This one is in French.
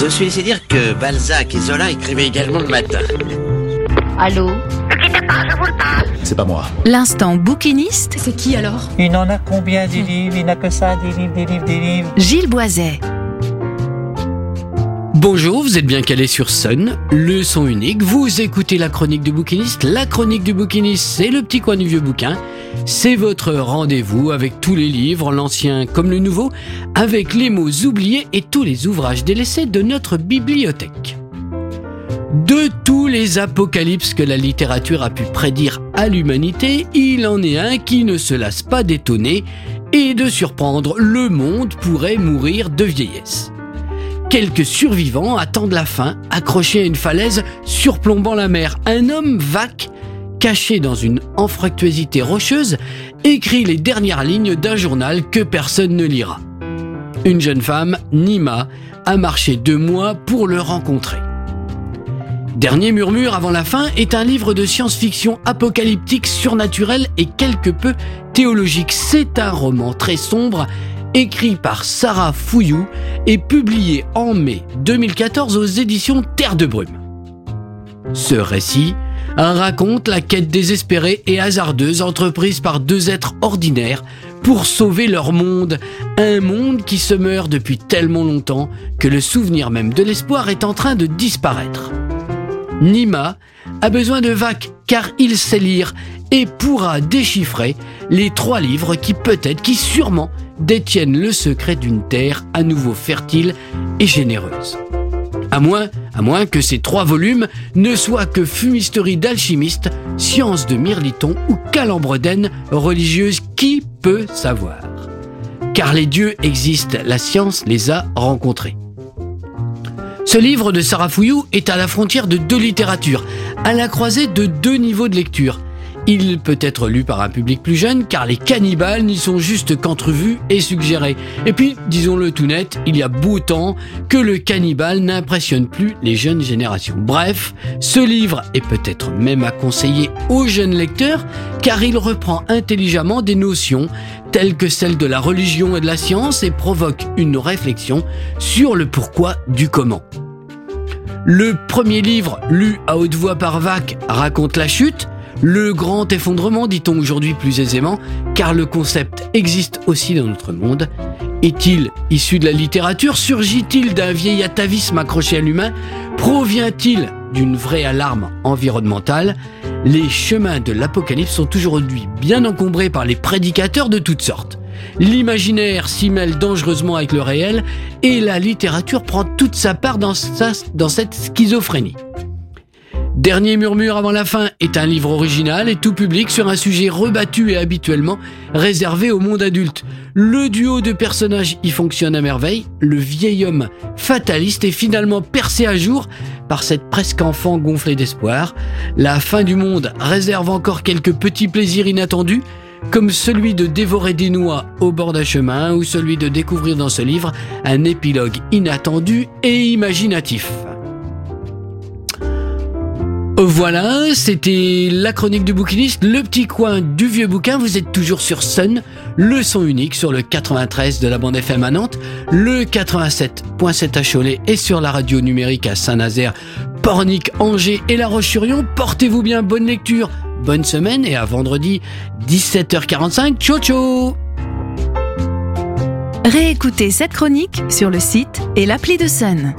Je suis laissé dire que Balzac et Zola écrivaient également le matin. Allô C'est pas moi. L'instant bouquiniste, C'est qui alors? Il en a combien des livres? Il n'a que ça, des livres, des livres, des livres. Gilles Boiset. Bonjour, vous êtes bien calé sur Sun, le son unique. Vous écoutez la chronique du bouquiniste. La chronique du bouquiniste, c'est le petit coin du vieux bouquin. C'est votre rendez-vous avec tous les livres, l'ancien comme le nouveau, avec les mots oubliés et tous les ouvrages délaissés de notre bibliothèque. De tous les apocalypses que la littérature a pu prédire à l'humanité, il en est un qui ne se lasse pas d'étonner et de surprendre. Le monde pourrait mourir de vieillesse. Quelques survivants attendent la fin, accrochés à une falaise surplombant la mer. Un homme vaque, caché dans une anfractuosité rocheuse, écrit les dernières lignes d'un journal que personne ne lira. Une jeune femme, Nima, a marché deux mois pour le rencontrer. Dernier murmure avant la fin est un livre de science-fiction apocalyptique, surnaturel et quelque peu théologique. C'est un roman très sombre écrit par Sarah Fouillou et publié en mai 2014 aux éditions Terre de Brume. Ce récit raconte la quête désespérée et hasardeuse entreprise par deux êtres ordinaires pour sauver leur monde, un monde qui se meurt depuis tellement longtemps que le souvenir même de l'espoir est en train de disparaître. Nima a besoin de Vac car il sait lire et pourra déchiffrer les trois livres qui peut-être, qui sûrement détiennent le secret d'une terre à nouveau fertile et généreuse. À moins, à moins que ces trois volumes ne soient que fumisterie d'alchimistes, science de mirliton ou calambre d'aine religieuse, qui peut savoir? Car les dieux existent, la science les a rencontrés. Ce livre de Sarah Fouillou est à la frontière de deux littératures, à la croisée de deux niveaux de lecture. Il peut être lu par un public plus jeune car les cannibales n'y sont juste qu'entrevus et suggérés. Et puis, disons-le tout net, il y a beau temps que le cannibale n'impressionne plus les jeunes générations. Bref, ce livre est peut-être même à conseiller aux jeunes lecteurs car il reprend intelligemment des notions telles que celles de la religion et de la science et provoque une réflexion sur le pourquoi du comment. Le premier livre, lu à haute voix par Vac, raconte la chute, le grand effondrement, dit-on aujourd'hui plus aisément, car le concept existe aussi dans notre monde. Est-il issu de la littérature? Surgit-il d'un vieil atavisme accroché à l'humain? Provient-il d'une vraie alarme environnementale? Les chemins de l'apocalypse sont aujourd'hui bien encombrés par les prédicateurs de toutes sortes. L'imaginaire s'y mêle dangereusement avec le réel et la littérature prend toute sa part dans, dans cette schizophrénie. Dernier murmure avant la fin est un livre original et tout public sur un sujet rebattu et habituellement réservé au monde adulte. Le duo de personnages y fonctionne à merveille. Le vieil homme fataliste est finalement percé à jour par cette presque enfant gonflée d'espoir. La fin du monde réserve encore quelques petits plaisirs inattendus comme celui de dévorer des noix au bord d'un chemin ou celui de découvrir dans ce livre un épilogue inattendu et imaginatif. Voilà, c'était la chronique du bouquiniste, le petit coin du vieux bouquin. Vous êtes toujours sur Sun, le son unique sur le 93 de la bande FM à Nantes, le 87.7 à Cholet et sur la radio numérique à Saint-Nazaire, Pornic, Angers et La Roche-sur-Yon. Portez-vous bien, bonne lecture, bonne semaine et à vendredi 17h45. Ciao ciao Réécoutez cette chronique sur le site et l'appli de Sun.